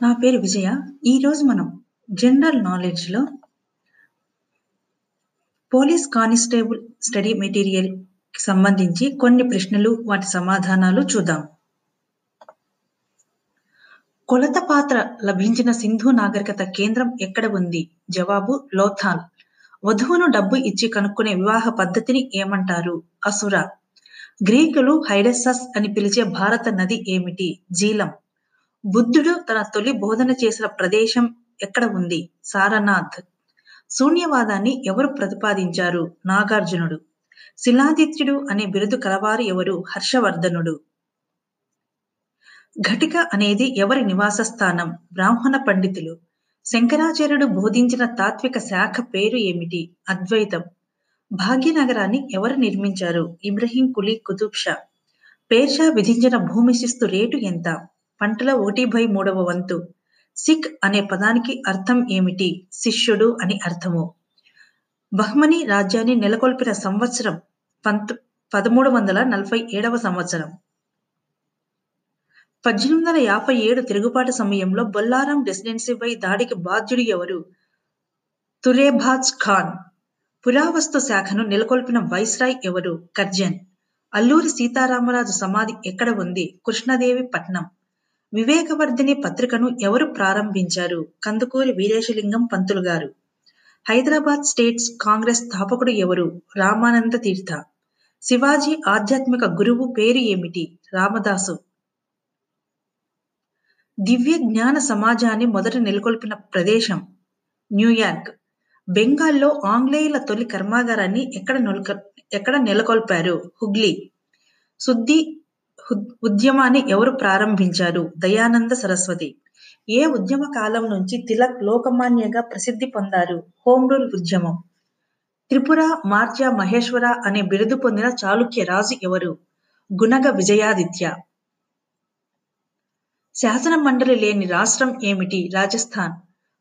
నా పేరు విజయ. ఈరోజు మనం జనరల్ నాలెడ్జ్‌లో పోలీస్ కానిస్టేబుల్ స్టడీ మెటీరియల్ సంబంధించి కొన్ని ప్రశ్నలు, వాటి సమాధానాలు చూద్దాం. కొలత పాత్ర లభించిన సింధు నాగరికత కేంద్రం ఎక్కడ ఉంది? జవాబు లోథాల్. వధువును డబ్బు ఇచ్చి కనుక్కునే వివాహ పద్ధతిని ఏమంటారు? అసుర. గ్రీకులు హైడెస్సస్ అని పిలిచే భారత నది ఏమిటి? జీలం. బుద్ధుడు తన తొలి బోధన చేసిన ప్రదేశం ఎక్కడ ఉంది? సారనాథ్. శూన్యవాదాన్ని ఎవరు ప్రతిపాదించారు? నాగార్జునుడు. శిలాదిత్యుడు అనే బిరుదు కలవారు ఎవరు? హర్షవర్ధనుడు. ఘటిక అనేది ఎవరి నివాస స్థానం? బ్రాహ్మణ పండితులు. శంకరాచార్యుడు బోధించిన తాత్విక శాఖ పేరు ఏమిటి? అద్వైతం. భాగ్యనగరాన్ని ఎవరు నిర్మించారు? ఇబ్రహీం కులీ కుతుబ్ షా. పేర్షా విధించిన భూమి శిస్తు రేటు ఎంత? పంటల ఒకటి బై మూడవ వంతు. సిక్ అనే పదానికి అర్థం ఏమిటి? శిష్యుడు అని అర్థము. బహ్మని రాజ్యాన్ని నెలకొల్పిన సంవత్సరం పంత పదమూడు వందల నలభై ఏడవ సంవత్సరం. పద్దెనిమిది వందల యాభై ఏడు తిరుగుబాటు సమయంలో బొల్లారం రెసిడెన్సీపై దాడికి బాధ్యుడు ఎవరు? తురేబాజ్ ఖాన్. పురావస్తు శాఖను నెలకొల్పిన వైస్రాయ్ ఎవరు? కర్జన్. అల్లూరి సీతారామరాజు సమాధి ఎక్కడ ఉంది? కృష్ణదేవి పట్నం. వివేకవర్ధిని పత్రికను ఎవరు ప్రారంభించారు? కందుకూరి వీరేశలింగం పంతులు గారు. హైదరాబాద్ స్టేట్స్ కాంగ్రెస్ స్థాపకుడు ఎవరు? రామానంద తీర్థ. శివాజీ ఆధ్యాత్మిక గురువు పేరు ఏమిటి? రామదాసు. దివ్య జ్ఞాన సమాజాన్ని మొదట నెలకొల్పిన ప్రదేశం న్యూయార్క్. బెంగాల్లో ఆంగ్లేయుల తొలి కర్మాగారాన్ని ఎక్కడ ఎక్కడ నెలకొల్పారు? హుగ్లీ. శుద్ధి ఉద్యమాన్ని ఎవరు ప్రారంభించారు? దయానంద సరస్వతి. ఏ ఉద్యమ కాలం నుంచి తిలక్ లోకమాన్యగా ప్రసిద్ధి పొందారు? హోం రూల్ ఉద్యమం. త్రిపుర, మార్జ మహేశ్వర అనే బిరుదు పొందిన చాళుక్య రాజు ఎవరు? గుణగ విజయాదిత్య. శాసన మండలి లేని రాష్ట్రం ఏమిటి? రాజస్థాన్.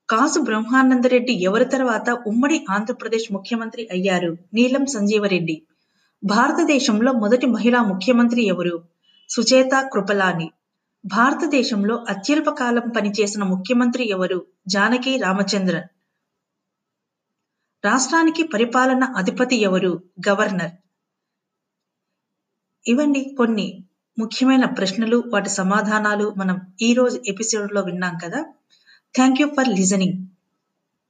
కాసు బ్రహ్మానందరెడ్డి ఎవరి తర్వాత ఉమ్మడి ఆంధ్రప్రదేశ్ ముఖ్యమంత్రి అయ్యారు? నీలం సంజీవరెడ్డి. భారతదేశంలో మొదటి మహిళా ముఖ్యమంత్రి ఎవరు? సుచేత కృపలాని. భారతదేశంలో అత్యల్ప కాలం పనిచేసిన ముఖ్యమంత్రి ఎవరు? జానకి రామచంద్రన్. రాష్ట్రానికి పరిపాలన అధిపతి ఎవరు? గవర్నర్. ఇవండి కొన్ని ముఖ్యమైన ప్రశ్నలు, వాటి సమాధానాలు మనం ఈరోజు ఎపిసోడ్‌లో విన్నాం కదా! Thank you for listening.